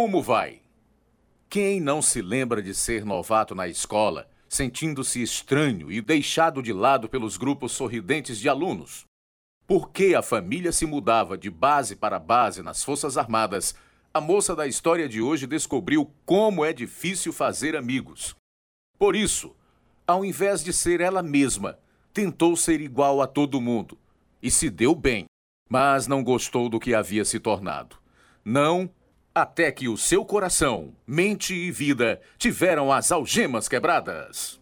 Como vai? Quem não se lembra de ser novato na escola, sentindo-se estranho e deixado de lado pelos grupos sorridentes de alunos? Por que a família se mudava de base para base nas Forças Armadas? A moça da história de hoje descobriu como é difícil fazer amigos. Por isso, ao invés de ser ela mesma, tentou ser igual a todo mundo e se deu bem, mas não gostou do que havia se tornado. Não até que o seu coração, mente e vida tiveram as algemas quebradas.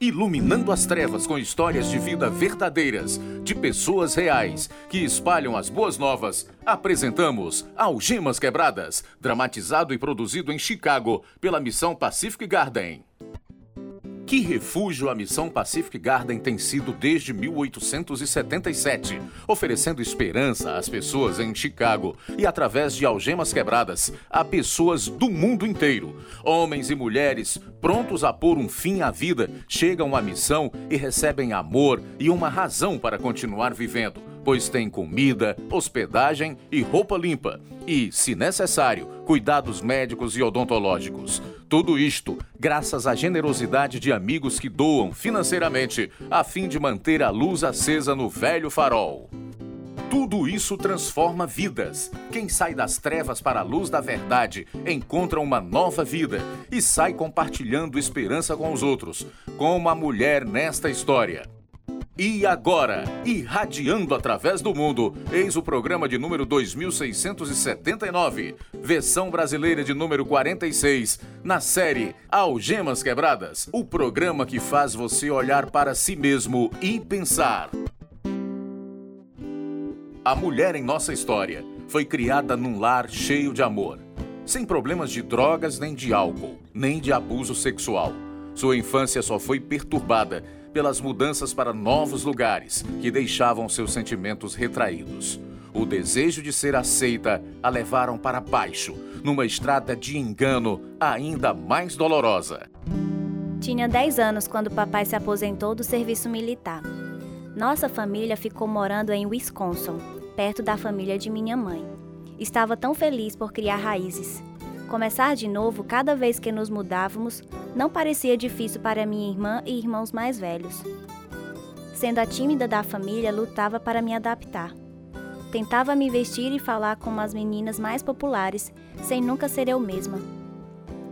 Iluminando as trevas com histórias de vida verdadeiras, de pessoas reais que espalham as boas novas, apresentamos Algemas Quebradas, dramatizado e produzido em Chicago pela Missão Pacific Garden. Que refúgio a Missão Pacific Garden tem sido desde 1877, oferecendo esperança às pessoas em Chicago e através de algemas quebradas a pessoas do mundo inteiro. Homens e mulheres prontos a pôr um fim à vida chegam à missão e recebem amor e uma razão para continuar vivendo, pois têm comida, hospedagem e roupa limpa e, se necessário, cuidados médicos e odontológicos. Tudo isto graças à generosidade de amigos que doam financeiramente a fim de manter a luz acesa no velho farol. Tudo isso transforma vidas. Quem sai das trevas para a luz da verdade encontra uma nova vida e sai compartilhando esperança com os outros, como a mulher nesta história. E agora, irradiando através do mundo, eis o programa de número 2679, versão brasileira de número 46, na série Algemas Quebradas, o programa que faz você olhar para si mesmo e pensar. A mulher em nossa história foi criada num lar cheio de amor, sem problemas de drogas nem de álcool, nem de abuso sexual. Sua infância só foi perturbada pelas mudanças para novos lugares que deixavam seus sentimentos retraídos. O desejo de ser aceita a levaram para baixo, numa estrada de engano ainda mais dolorosa. Tinha 10 anos quando papai se aposentou do serviço militar. Nossa família ficou morando em Wisconsin, perto da família de minha mãe. Estava tão feliz por criar raízes. Começar de novo cada vez que nos mudávamos não parecia difícil para minha irmã e irmãos mais velhos. Sendo a tímida da família, lutava para me adaptar. Tentava me vestir e falar como as meninas mais populares, sem nunca ser eu mesma.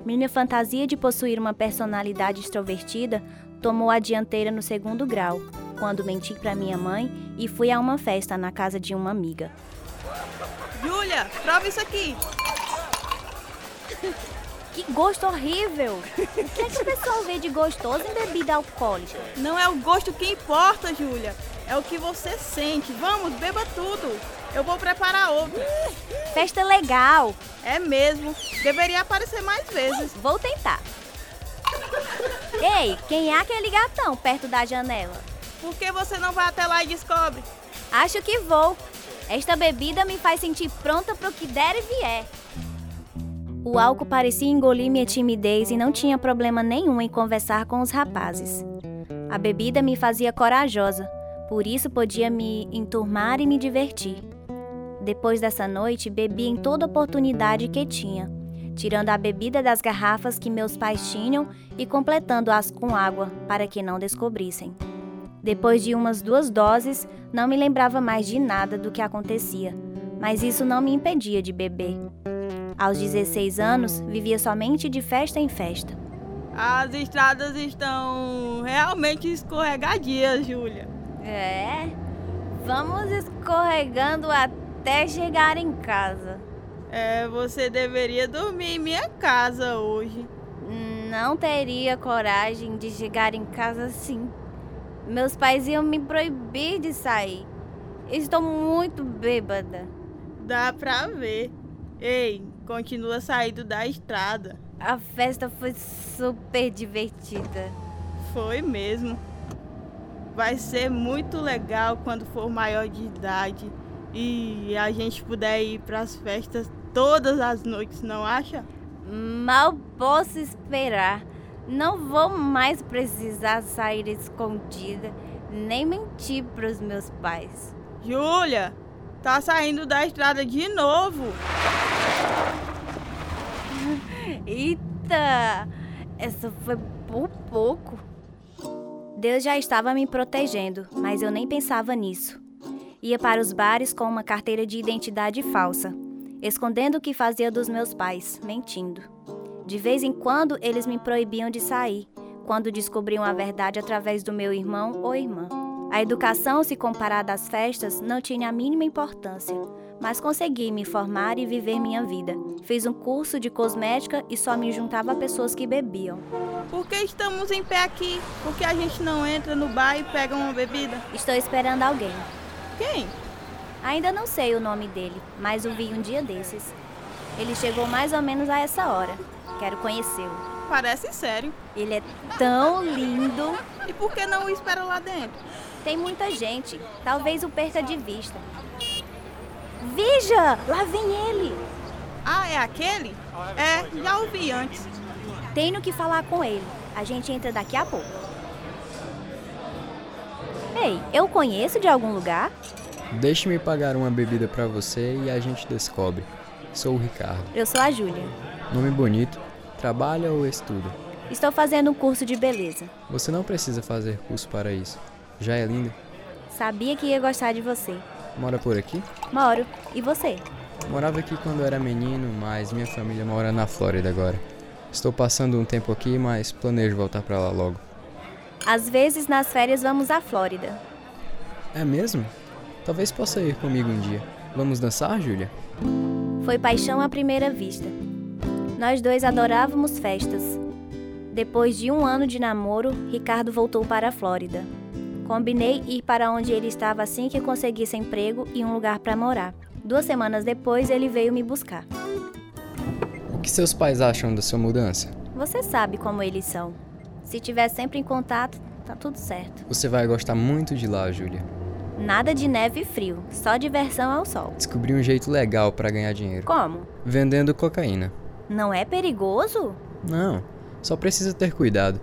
Minha fantasia de possuir uma personalidade extrovertida tomou a dianteira no segundo grau, quando menti para minha mãe e fui a uma festa na casa de uma amiga. Júlia, prova isso aqui! Que gosto horrível! O que é que o pessoal vê de gostoso em bebida alcoólica? Não é o gosto que importa, Júlia. É o que você sente. Vamos, beba tudo. Eu vou preparar outra. Festa legal! É mesmo. Deveria aparecer mais vezes. Vou tentar. Ei, quem é aquele gatão perto da janela? Por que você não vai até lá e descobre? Acho que vou. Esta bebida me faz sentir pronta para o que der e vier. O álcool parecia engolir minha timidez e não tinha problema nenhum em conversar com os rapazes. A bebida me fazia corajosa, por isso podia me enturmar e me divertir. Depois dessa noite, bebi em toda oportunidade que tinha, tirando a bebida das garrafas que meus pais tinham e completando-as com água para que não descobrissem. Depois de umas duas doses, não me lembrava mais de nada do que acontecia, mas isso não me impedia de beber. Aos 16 anos, vivia somente de festa em festa. As estradas estão realmente escorregadias, Júlia. É, vamos escorregando até chegar em casa. É, você deveria dormir em minha casa hoje. Não teria coragem de chegar em casa assim. Meus pais iam me proibir de sair. Estou muito bêbada. Dá pra ver. Ei, continua saindo da estrada. A festa foi super divertida. Foi mesmo. Vai ser muito legal quando for maior de idade e a gente puder ir para as festas todas as noites, não acha? Mal posso esperar. Não vou mais precisar sair escondida, nem mentir para os meus pais. Júlia, tá saindo da estrada de novo. Eita! Essa foi por pouco. Deus já estava me protegendo, mas eu nem pensava nisso. Ia para os bares com uma carteira de identidade falsa, escondendo o que fazia dos meus pais, mentindo. De vez em quando eles me proibiam de sair, quando descobriam a verdade através do meu irmão ou irmã. A educação, se comparada às festas, não tinha a mínima importância, mas consegui me formar e viver minha vida. Fiz um curso de cosmética e só me juntava a pessoas que bebiam. Por que estamos em pé aqui? Por que a gente não entra no bar e pega uma bebida? Estou esperando alguém. Quem? Ainda não sei o nome dele, mas o vi um dia desses. Ele chegou mais ou menos a essa hora. Quero conhecê-lo. Parece sério. Ele é tão lindo. E por que não o espera lá dentro? Tem muita gente. Talvez o perca de vista. Veja! Lá vem ele! Ah, é aquele? É, já ouvi antes. Tenho que falar com ele. A gente entra daqui a pouco. Ei, eu conheço de algum lugar? Deixe-me pagar uma bebida para você e a gente descobre. Sou o Ricardo. Eu sou a Júlia. Nome bonito. Trabalha ou estuda? Estou fazendo um curso de beleza. Você não precisa fazer curso para isso. Já é linda. Sabia que ia gostar de você. Mora por aqui? Moro. E você? Morava aqui quando era menino, mas minha família mora na Flórida agora. Estou passando um tempo aqui, mas planejo voltar para lá logo. Às vezes nas férias vamos à Flórida. É mesmo? Talvez possa ir comigo um dia. Vamos dançar, Júlia? Foi paixão à primeira vista. Nós dois adorávamos festas. Depois de um ano de namoro, Ricardo voltou para a Flórida. Combinei ir para onde ele estava assim que conseguisse emprego e um lugar para morar. Duas semanas depois, ele veio me buscar. O que seus pais acham da sua mudança? Você sabe como eles são. Se tiver sempre em contato, tá tudo certo. Você vai gostar muito de lá, Júlia. Nada de neve e frio, só diversão ao sol. Descobri um jeito legal para ganhar dinheiro. Como? Vendendo cocaína. Não é perigoso? Não, só precisa ter cuidado.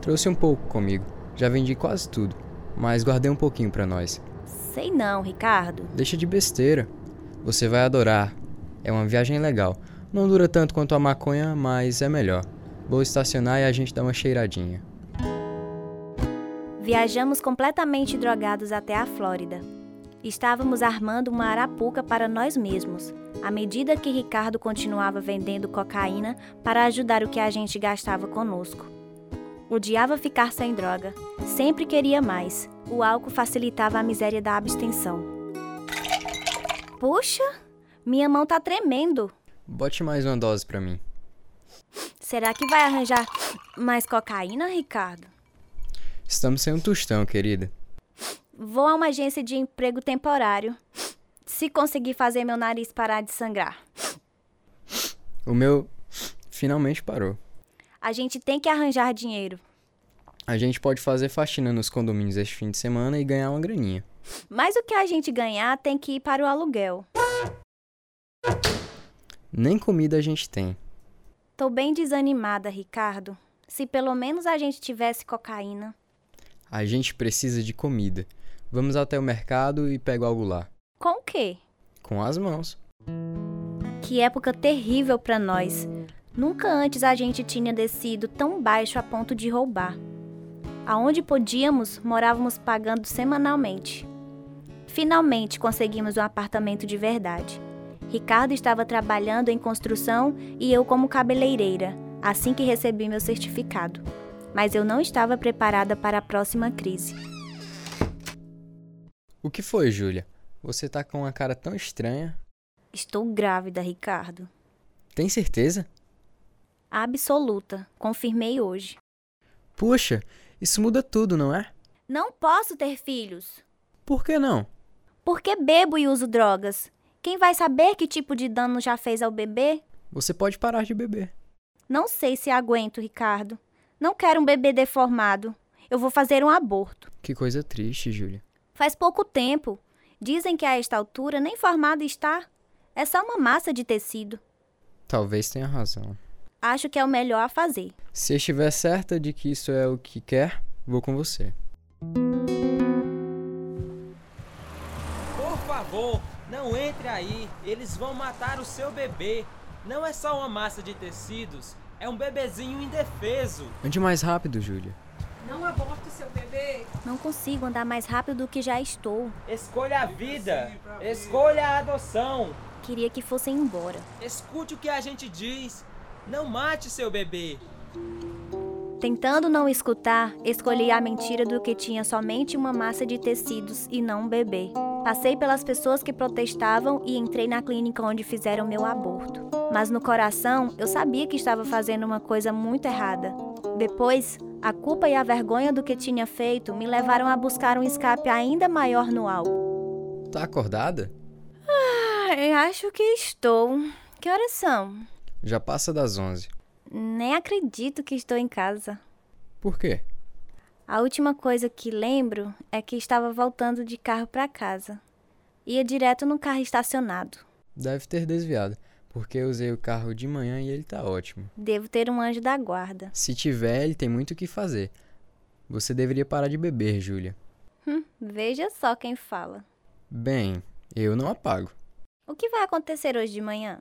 Trouxe um pouco comigo. Já vendi quase tudo, mas guardei um pouquinho para nós. Sei não, Ricardo. Deixa de besteira. Você vai adorar. É uma viagem legal. Não dura tanto quanto a maconha, mas é melhor. Vou estacionar e a gente dá uma cheiradinha. Viajamos completamente drogados até a Flórida. Estávamos armando uma arapuca para nós mesmos, à medida que Ricardo continuava vendendo cocaína para ajudar o que a gente gastava conosco. Odiava ficar sem droga, sempre queria mais. O álcool facilitava a miséria da abstenção. Puxa, minha mão tá tremendo. Bote mais uma dose para mim. Será que vai arranjar mais cocaína, Ricardo? Estamos sem um tostão, querida. Vou a uma agência de emprego temporário. Se conseguir fazer meu nariz parar de sangrar. O meu finalmente parou. A gente tem que arranjar dinheiro. A gente pode fazer faxina nos condomínios este fim de semana e ganhar uma graninha. Mas o que a gente ganhar tem que ir para o aluguel. Nem comida a gente tem. Tô bem desanimada, Ricardo. Se pelo menos a gente tivesse cocaína. A gente precisa de comida. Vamos até o mercado e pego algo lá. Com o quê? Com as mãos. Que época terrível para nós. Nunca antes a gente tinha descido tão baixo a ponto de roubar. Aonde podíamos, morávamos pagando semanalmente. Finalmente conseguimos um apartamento de verdade. Ricardo estava trabalhando em construção e eu como cabeleireira, assim que recebi meu certificado. Mas eu não estava preparada para a próxima crise. O que foi, Júlia? Você tá com uma cara tão estranha. Estou grávida, Ricardo. Tem certeza? Absoluta. Confirmei hoje. Puxa, isso muda tudo, não é? Não posso ter filhos. Por que não? Porque bebo e uso drogas. Quem vai saber que tipo de dano já fez ao bebê? Você pode parar de beber. Não sei se aguento, Ricardo. Não quero um bebê deformado. Eu vou fazer um aborto. Que coisa triste, Júlia. Faz pouco tempo. Dizem que a esta altura nem formado está. É só uma massa de tecido. Talvez tenha razão. Acho que é o melhor a fazer. Se estiver certa de que isso é o que quer, vou com você. Por favor, Não entre aí, eles vão matar o seu bebê. Não é só uma massa de tecidos, é um bebezinho indefeso. Ande mais rápido, Júlia. Não aborte seu bebê. Não consigo andar mais rápido do que já estou. Escolha a vida, escolha a adoção. Queria que fossem embora. Escute o que a gente diz. Não mate seu bebê. Tentando não escutar, escolhi a mentira do que tinha somente uma massa de tecidos e não um bebê. Passei pelas pessoas que protestavam e entrei na clínica onde fizeram meu aborto. Mas no coração, eu sabia que estava fazendo uma coisa muito errada. Depois, a culpa e a vergonha do que tinha feito me levaram a buscar um escape ainda maior no álcool. Tá acordada? Ah, eu acho que estou. Que horas são? Já passa das 11. Nem acredito que estou em casa. Por quê? A última coisa que lembro é que estava voltando de carro para casa. Ia direto no carro estacionado. Deve ter desviado, porque eu usei o carro de manhã e ele tá ótimo. Devo ter um anjo da guarda. Se tiver, ele tem muito o que fazer. Você deveria parar de beber, Júlia. Hum, veja só quem fala. Bem, eu não apago. O que vai acontecer hoje de manhã?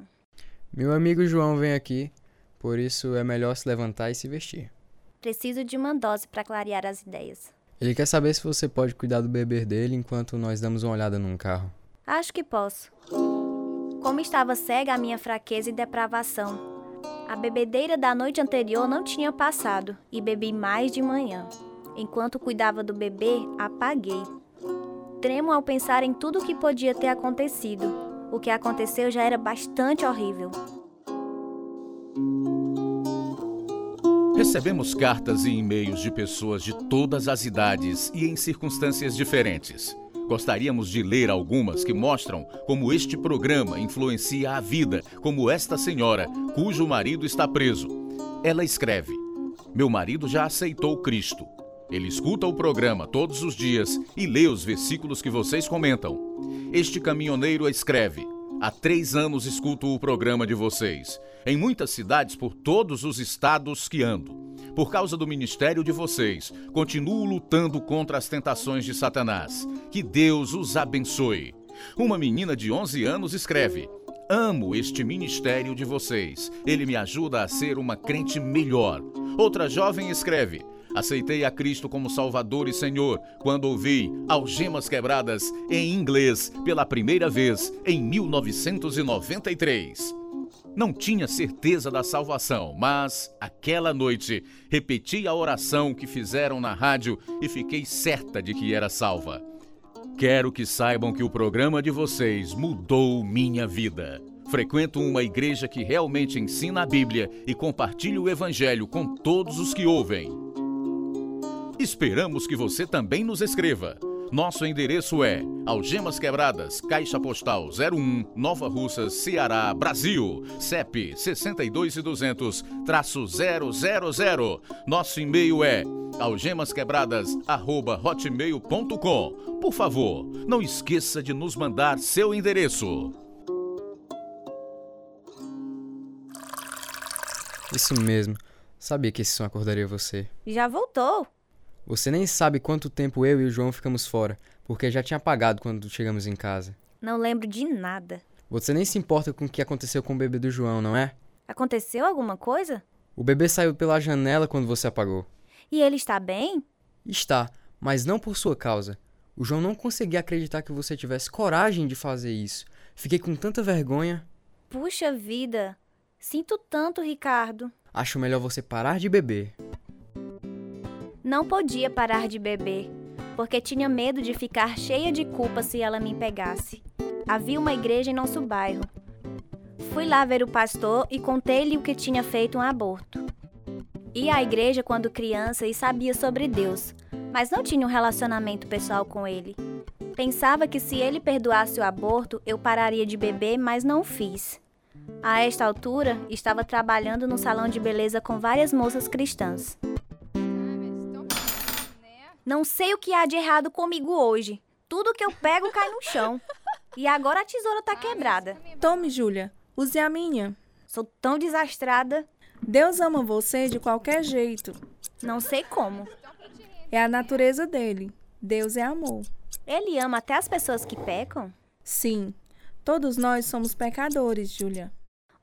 Meu amigo João vem aqui, por isso é melhor se levantar e se vestir. Preciso de uma dose para clarear as ideias. Ele quer saber se você pode cuidar do bebê dele enquanto nós damos uma olhada num carro. Acho que posso. Como estava cega a minha fraqueza e depravação. A bebedeira da noite anterior não tinha passado e bebi mais de manhã. Enquanto cuidava do bebê, apaguei. Tremo ao pensar em tudo o que podia ter acontecido. O que aconteceu já era bastante horrível. Recebemos cartas e e-mails de pessoas de todas as idades e em circunstâncias diferentes. Gostaríamos de ler algumas que mostram como este programa influencia a vida, como esta senhora, cujo marido está preso. Ela escreve: Meu marido já aceitou Cristo. Ele escuta o programa todos os dias e lê os versículos que vocês comentam. Este caminhoneiro escreve: Há três anos escuto o programa de vocês, em muitas cidades por todos os estados que ando. Por causa do ministério de vocês, continuo lutando contra as tentações de Satanás. Que Deus os abençoe. Uma menina de 11 anos escreve: Amo este ministério de vocês. Ele me ajuda a ser uma crente melhor. Outra jovem escreve: Aceitei a Cristo como Salvador e Senhor quando ouvi Algemas Quebradas em inglês pela primeira vez em 1993. Não tinha certeza da salvação, mas aquela noite repeti a oração que fizeram na rádio e fiquei certa de que era salva. Quero que saibam que o programa de vocês mudou minha vida. Frequento uma igreja que realmente ensina a Bíblia e compartilho o Evangelho com todos os que ouvem. Esperamos que você também nos escreva. Nosso endereço é Algemas Quebradas, Caixa Postal 01, Nova Russas, Ceará, Brasil. CEP 62200-000. Nosso e-mail é algemasquebradas@hotmail.com. Por favor, não esqueça de nos mandar seu endereço. Isso mesmo. Sabia que esse som acordaria você. Já voltou. Você nem sabe quanto tempo eu e o João ficamos fora, porque já tinha apagado quando chegamos em casa. Não lembro de nada. Você nem se importa com o que aconteceu com o bebê do João, não é? Aconteceu alguma coisa? O bebê saiu pela janela quando você apagou. E ele está bem? Está, mas não por sua causa. O João não conseguia acreditar que você tivesse coragem de fazer isso. Fiquei com tanta vergonha. Puxa vida. Sinto tanto, Ricardo. Acho melhor você parar de beber. Não podia parar de beber, porque tinha medo de ficar cheia de culpa se ela me pegasse. Havia uma igreja em nosso bairro. Fui lá ver o pastor e contei-lhe o que tinha feito um aborto. Ia à igreja quando criança e sabia sobre Deus, mas não tinha um relacionamento pessoal com ele. Pensava que se ele perdoasse o aborto, eu pararia de beber, mas não fiz. A esta altura, estava trabalhando no salão de beleza com várias moças cristãs. Não sei o que há de errado comigo hoje. Tudo que eu pego cai no chão. E agora a tesoura tá quebrada. Tome, Júlia. Use a minha. Sou tão desastrada. Deus ama você de qualquer jeito. Não sei como. É a natureza dele. Deus é amor. Ele ama até as pessoas que pecam? Sim. Todos nós somos pecadores, Júlia.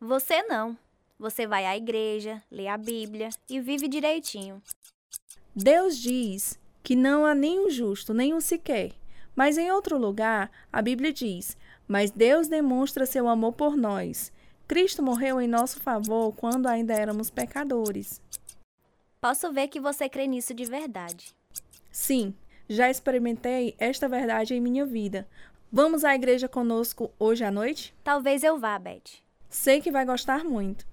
Você não. Você vai à igreja, lê a Bíblia e vive direitinho. Deus diz que não há nenhum justo, nenhum sequer. Mas em outro lugar, a Bíblia diz: Mas Deus demonstra seu amor por nós. Cristo morreu em nosso favor quando ainda éramos pecadores. Posso ver que você crê nisso de verdade. Sim, já experimentei esta verdade em minha vida. Vamos à igreja conosco hoje à noite? Talvez eu vá, Beth. Sei que vai gostar muito.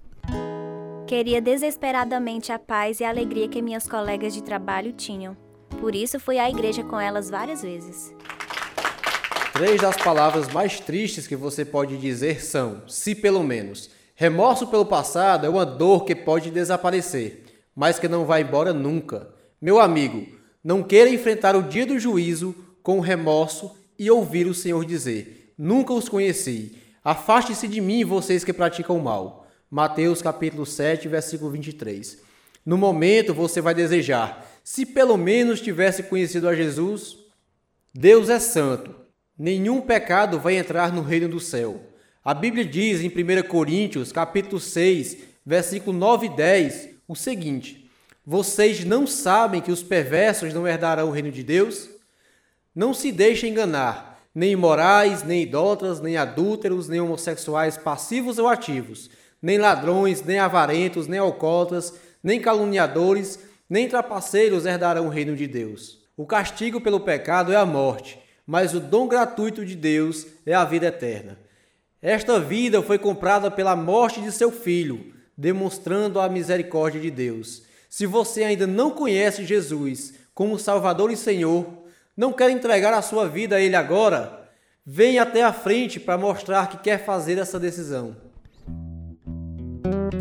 Queria desesperadamente a paz e a alegria que minhas colegas de trabalho tinham. Por isso fui à igreja com elas várias vezes. Três das palavras mais tristes que você pode dizer são, se pelo menos. Remorso pelo passado é uma dor que pode desaparecer, mas que não vai embora nunca. Meu amigo, não queira enfrentar o dia do juízo com remorso e ouvir o Senhor dizer: Nunca os conheci. Afaste-se de mim, vocês que praticam mal. Mateus capítulo 7, versículo 23. No momento você vai desejar: se pelo menos tivesse conhecido a Jesus, Deus é santo. Nenhum pecado vai entrar no reino do céu. A Bíblia diz em 1 Coríntios, capítulo 6, versículo 9 e 10, o seguinte: Vocês não sabem que os perversos não herdarão o reino de Deus? Não se deixem enganar, nem imorais, nem idólatras, nem adúlteros, nem homossexuais passivos ou ativos, nem ladrões, nem avarentos, nem alcoólatras, nem caluniadores, nem trapaceiros herdarão o reino de Deus. O castigo pelo pecado é a morte, mas o dom gratuito de Deus é a vida eterna. Esta vida foi comprada pela morte de seu filho, demonstrando a misericórdia de Deus. Se você ainda não conhece Jesus como Salvador e Senhor, não quer entregar a sua vida a Ele agora, venha até a frente para mostrar que quer fazer essa decisão.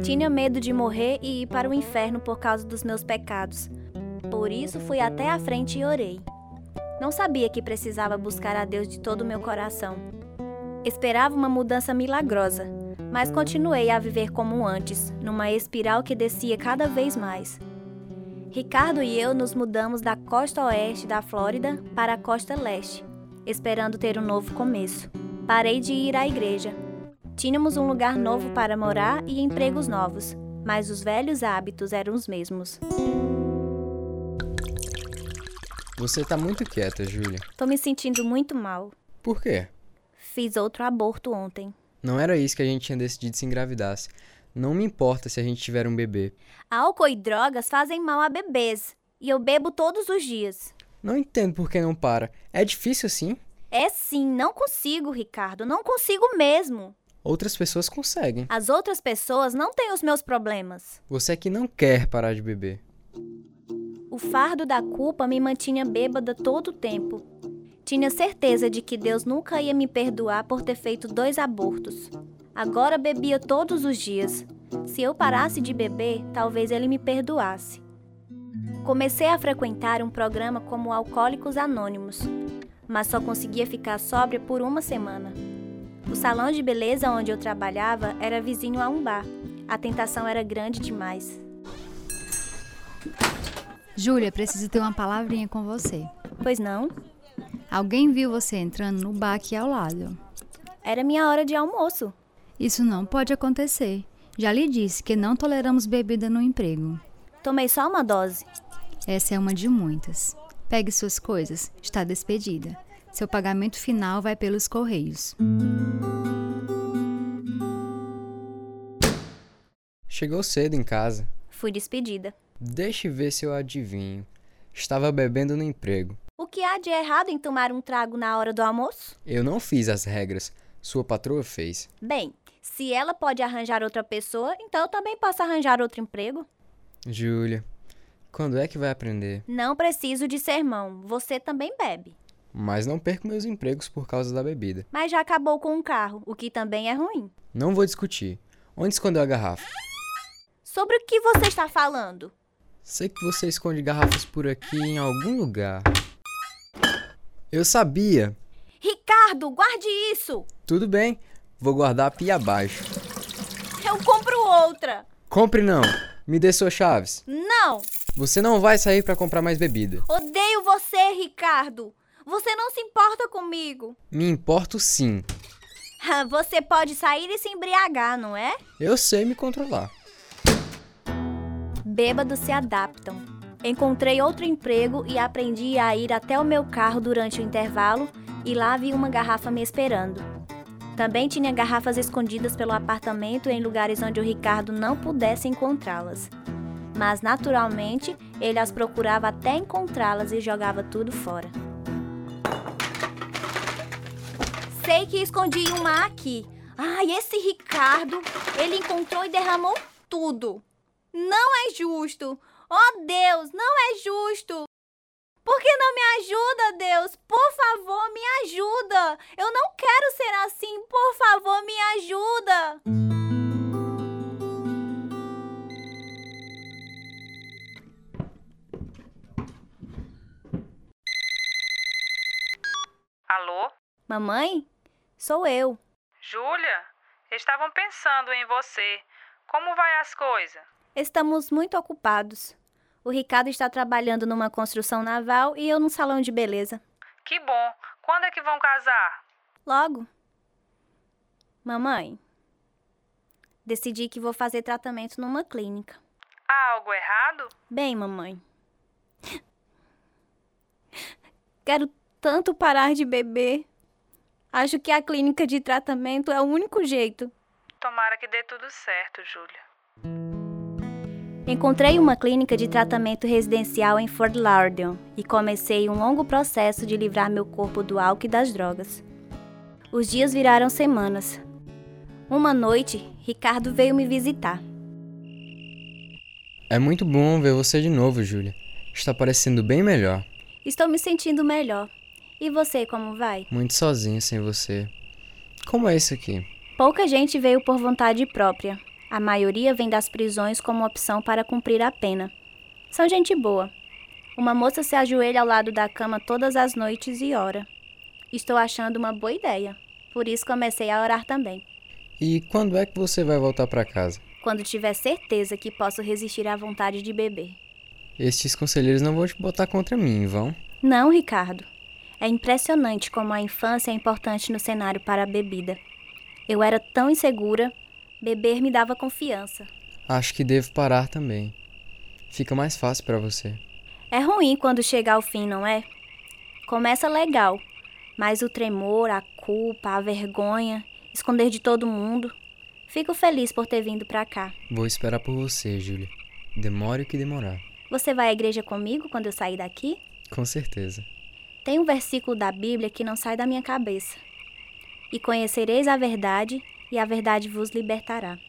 Tinha medo de morrer e ir para o inferno por causa dos meus pecados. Por isso fui até a frente e orei. Não sabia que precisava buscar a Deus de todo o meu coração. Esperava uma mudança milagrosa, mas continuei a viver como antes, numa espiral que descia cada vez mais. Ricardo e eu nos mudamos da costa oeste da Flórida para a costa leste, esperando ter um novo começo. Parei de ir à igreja. Tínhamos um lugar novo para morar e empregos novos, mas os velhos hábitos eram os mesmos. Você tá muito quieta, Júlia. Tô me sentindo muito mal. Por quê? Fiz outro aborto ontem. Não era isso que a gente tinha decidido se engravidasse. Não me importa se a gente tiver um bebê. Álcool e drogas fazem mal a bebês. E eu bebo todos os dias. Não entendo por que não para. É difícil assim? É sim, não consigo, Ricardo. Não consigo mesmo. Outras pessoas conseguem. As outras pessoas não têm os meus problemas. Você é que não quer parar de beber. O fardo da culpa me mantinha bêbada todo o tempo. Tinha certeza de que Deus nunca ia me perdoar por ter feito dois abortos. Agora bebia todos os dias. Se eu parasse de beber, talvez ele me perdoasse. Comecei a frequentar um programa como Alcoólicos Anônimos, mas só conseguia ficar sóbria por uma semana. O salão de beleza onde eu trabalhava era vizinho a um bar. A tentação era grande demais. Júlia, preciso ter uma palavrinha com você. Pois não? Alguém viu você entrando no bar aqui ao lado. Era minha hora de almoço. Isso não pode acontecer. Já lhe disse que não toleramos bebida no emprego. Tomei só uma dose. Essa é uma de muitas. Pegue suas coisas, está despedida. Seu pagamento final vai pelos correios. Chegou cedo em casa. Fui despedida. Deixe ver se eu adivinho. Estava bebendo no emprego. O que há de errado em tomar um trago na hora do almoço? Eu não fiz as regras. Sua patroa fez. Bem, se ela pode arranjar outra pessoa, então eu também posso arranjar outro emprego. Júlia, quando é que vai aprender? Não preciso de sermão. Você também bebe. Mas não perco meus empregos por causa da bebida. Mas já acabou com um carro, o que também é ruim. Não vou discutir. Onde escondeu a garrafa? Sobre o que você está falando? Sei que você esconde garrafas por aqui em algum lugar. Eu sabia. Ricardo, guarde isso! Tudo bem. Vou guardar a pia abaixo. Eu compro outra! Compre não. Me dê suas chaves. Não! Você não vai sair para comprar mais bebida. Odeio você, Ricardo! Você não se importa comigo! Me importo sim. Você pode sair e se embriagar, não é? Eu sei me controlar. Bêbados se adaptam. Encontrei outro emprego e aprendi a ir até o meu carro durante o intervalo e lá vi uma garrafa me esperando. Também tinha garrafas escondidas pelo apartamento em lugares onde o Ricardo não pudesse encontrá-las. Mas naturalmente ele as procurava até encontrá-las e jogava tudo fora. Sei que escondi uma aqui. Ai, esse Ricardo, ele encontrou e derramou tudo. Não é justo. Oh Deus, não é justo. Por que não me ajuda, Deus? Por favor, me ajuda. Eu não quero ser assim. Por favor, me ajuda. Alô? Mamãe? Sou eu. Júlia? Estavam pensando em você. Como vai as coisas? Estamos muito ocupados. O Ricardo está trabalhando numa construção naval e eu num salão de beleza. Que bom. Quando é que vão casar? Logo. Mamãe, decidi que vou fazer tratamento numa clínica. Há algo errado? Bem, mamãe. Quero tanto parar de beber. Acho que a clínica de tratamento é o único jeito. Tomara que dê tudo certo, Júlia. Encontrei uma clínica de tratamento residencial em Fort Lauderdale e comecei um longo processo de livrar meu corpo do álcool e das drogas. Os dias viraram semanas. Uma noite, Ricardo veio me visitar. É muito bom ver você de novo, Júlia. Está parecendo bem melhor. Estou me sentindo melhor. E você, como vai? Muito sozinho sem você. Como é isso aqui? Pouca gente veio por vontade própria. A maioria vem das prisões como opção para cumprir a pena. São gente boa. Uma moça se ajoelha ao lado da cama todas as noites e ora. Estou achando uma boa ideia. Por isso comecei a orar também. E quando é que você vai voltar para casa? Quando tiver certeza que posso resistir à vontade de beber. Estes conselheiros não vão te botar contra mim, vão? Não, Ricardo. É impressionante como a infância é importante no cenário para a bebida. Eu era tão insegura, beber me dava confiança. Acho que devo parar também. Fica mais fácil para você. É ruim quando chega ao fim, não é? Começa legal, mas o tremor, a culpa, a vergonha, esconder de todo mundo. Fico feliz por ter vindo para cá. Vou esperar por você, Júlia. Demore o que demorar. Você vai à igreja comigo quando eu sair daqui? Com certeza. Tem um versículo da Bíblia que não sai da minha cabeça. E conhecereis a verdade, e a verdade vos libertará.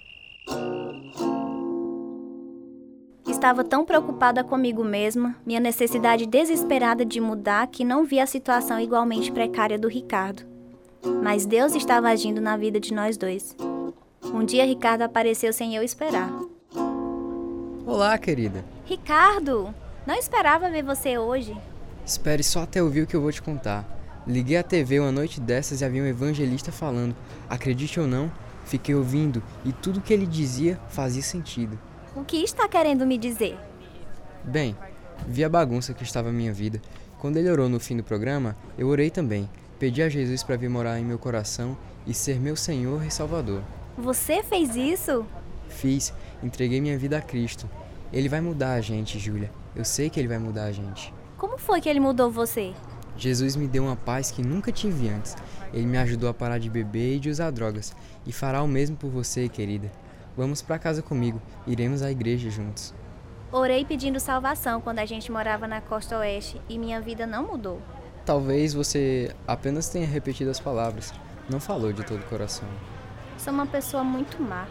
Estava tão preocupada comigo mesma, minha necessidade desesperada de mudar, que não vi a situação igualmente precária do Ricardo. Mas Deus estava agindo na vida de nós dois. Um dia Ricardo apareceu sem eu esperar. Olá, querida. Ricardo, não esperava ver você hoje. Espere só até ouvir o que eu vou te contar. Liguei a TV uma noite dessas e havia um evangelista falando. Acredite ou não, fiquei ouvindo e tudo que ele dizia fazia sentido. O que está querendo me dizer? Bem, vi a bagunça que estava a minha vida. Quando ele orou no fim do programa, eu orei também. Pedi a Jesus para vir morar em meu coração e ser meu Senhor e Salvador. Você fez isso? Fiz, entreguei minha vida a Cristo. Ele vai mudar a gente, Júlia. Eu sei que ele vai mudar a gente. Como foi que ele mudou você? Jesus me deu uma paz que nunca tive antes. Ele me ajudou a parar de beber e de usar drogas. E fará o mesmo por você, querida. Vamos para casa comigo. Iremos à igreja juntos. Orei pedindo salvação quando a gente morava na costa oeste e minha vida não mudou. Talvez você apenas tenha repetido as palavras. Não falou de todo o coração. Sou uma pessoa muito má.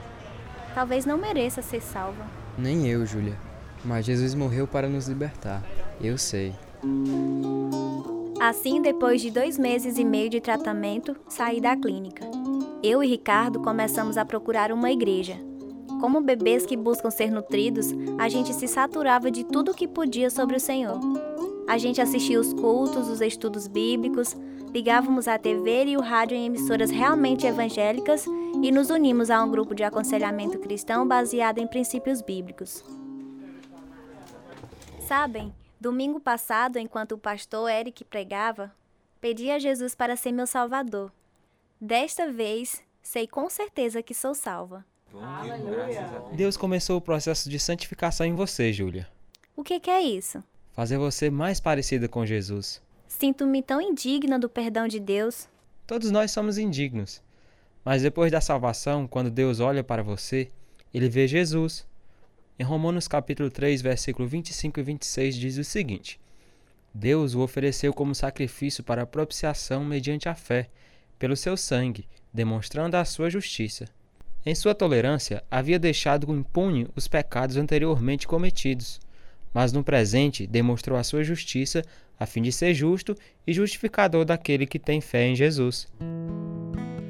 Talvez não mereça ser salva. Nem eu, Júlia. Mas Jesus morreu para nos libertar. Eu sei. Assim, depois de dois meses e meio de tratamento, saí da clínica. Eu e Ricardo começamos a procurar uma igreja. Como bebês que buscam ser nutridos, a gente se saturava de tudo o que podia sobre o Senhor. A gente assistia os cultos, os estudos bíblicos, ligávamos a TV e o rádio em emissoras realmente evangélicas e nos unimos a um grupo de aconselhamento cristão baseado em princípios bíblicos. Sabem, domingo passado, enquanto o pastor Eric pregava, pedi a Jesus para ser meu salvador. Desta vez, sei com certeza que sou salva. Deus começou o processo de santificação em você, Júlia. O que, que é isso? Fazer você mais parecida com Jesus. Sinto-me tão indigna do perdão de Deus. Todos nós somos indignos. Mas depois da salvação, quando Deus olha para você, ele vê Jesus. Em Romanos capítulo 3, versículo 25 e 26 diz o seguinte: Deus o ofereceu como sacrifício para propiciação mediante a fé, pelo seu sangue, demonstrando a sua justiça. Em sua tolerância, havia deixado impune os pecados anteriormente cometidos, mas no presente demonstrou a sua justiça, a fim de ser justo e justificador daquele que tem fé em Jesus.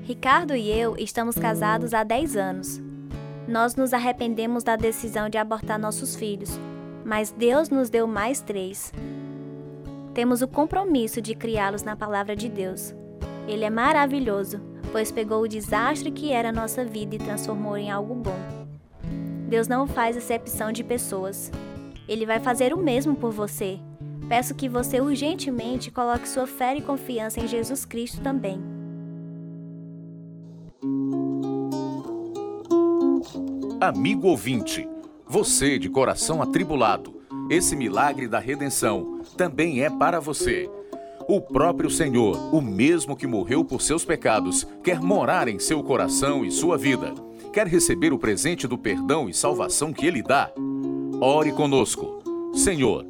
Ricardo e eu estamos casados há 10 anos. Nós nos arrependemos da decisão de abortar nossos filhos, mas Deus nos deu mais três. Temos o compromisso de criá-los na palavra de Deus. Ele é maravilhoso, pois pegou o desastre que era nossa vida e transformou em algo bom. Deus não faz acepção de pessoas. Ele vai fazer o mesmo por você. Peço que você urgentemente coloque sua fé e confiança em Jesus Cristo também. Amigo ouvinte, você de coração atribulado, esse milagre da redenção também é para você. O próprio Senhor, o mesmo que morreu por seus pecados, quer morar em seu coração e sua vida. Quer receber o presente do perdão e salvação que Ele dá? Ore conosco. Senhor,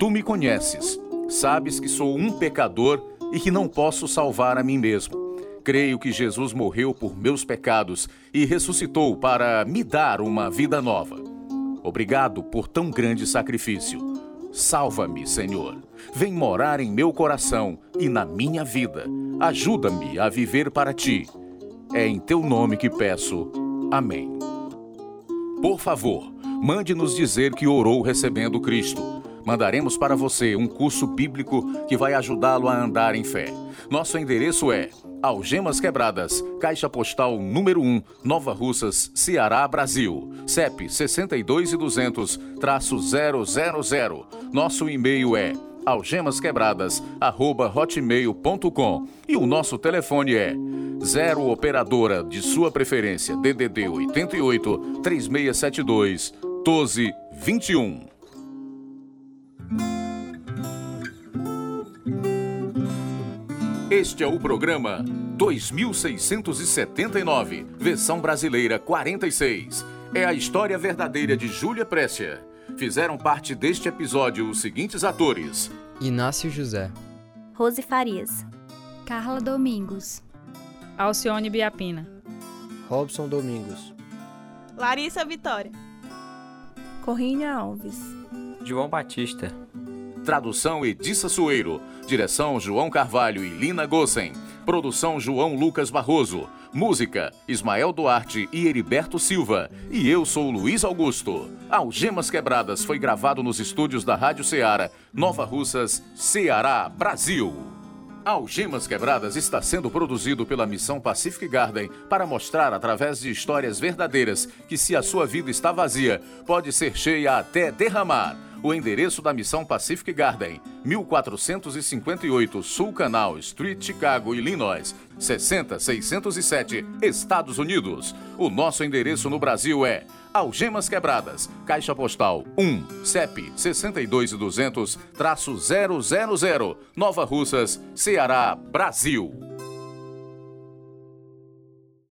tu me conheces, sabes que sou um pecador e que não posso salvar a mim mesmo. Creio que Jesus morreu por meus pecados e ressuscitou para me dar uma vida nova. Obrigado por tão grande sacrifício. Salva-me, Senhor. Vem morar em meu coração e na minha vida. Ajuda-me a viver para ti. É em teu nome que peço. Amém. Por favor, mande nos dizer que orou recebendo Cristo. Mandaremos para você um curso bíblico que vai ajudá-lo a andar em fé. Nosso endereço é Algemas Quebradas, Caixa Postal número 1, Nova Russas, Ceará, Brasil. CEP 62.200-000. Nosso e-mail é algemasquebradas@hotmail.com e o nosso telefone é 0 operadora de sua preferência DDD 88 3672 1221. Este é o programa 2679, versão brasileira 46. É a história verdadeira de Júlia Précia. Fizeram parte deste episódio os seguintes atores: Inácio José, Rose Farias, Carla Domingos, Alcione Biapina, Robson Domingos, Larissa Vitória, Corrinha Alves, João Batista, Tradução Edissa Soeiro. Direção João Carvalho e Lina Gossen. Produção João Lucas Barroso. Música Ismael Duarte e Heriberto Silva. E eu sou Luiz Augusto. Algemas Quebradas foi gravado nos estúdios da Rádio Ceará, Nova Russas, Ceará, Brasil. Algemas Quebradas está sendo produzido pela Missão Pacific Garden para mostrar através de histórias verdadeiras que se a sua vida está vazia, pode ser cheia até derramar. O endereço da Missão Pacific Garden, 1458 Sul Canal Street, Chicago, Illinois, 60607, Estados Unidos. O nosso endereço no Brasil é Algemas Quebradas, Caixa Postal 1, CEP 62200-000, Nova Russas, Ceará, Brasil.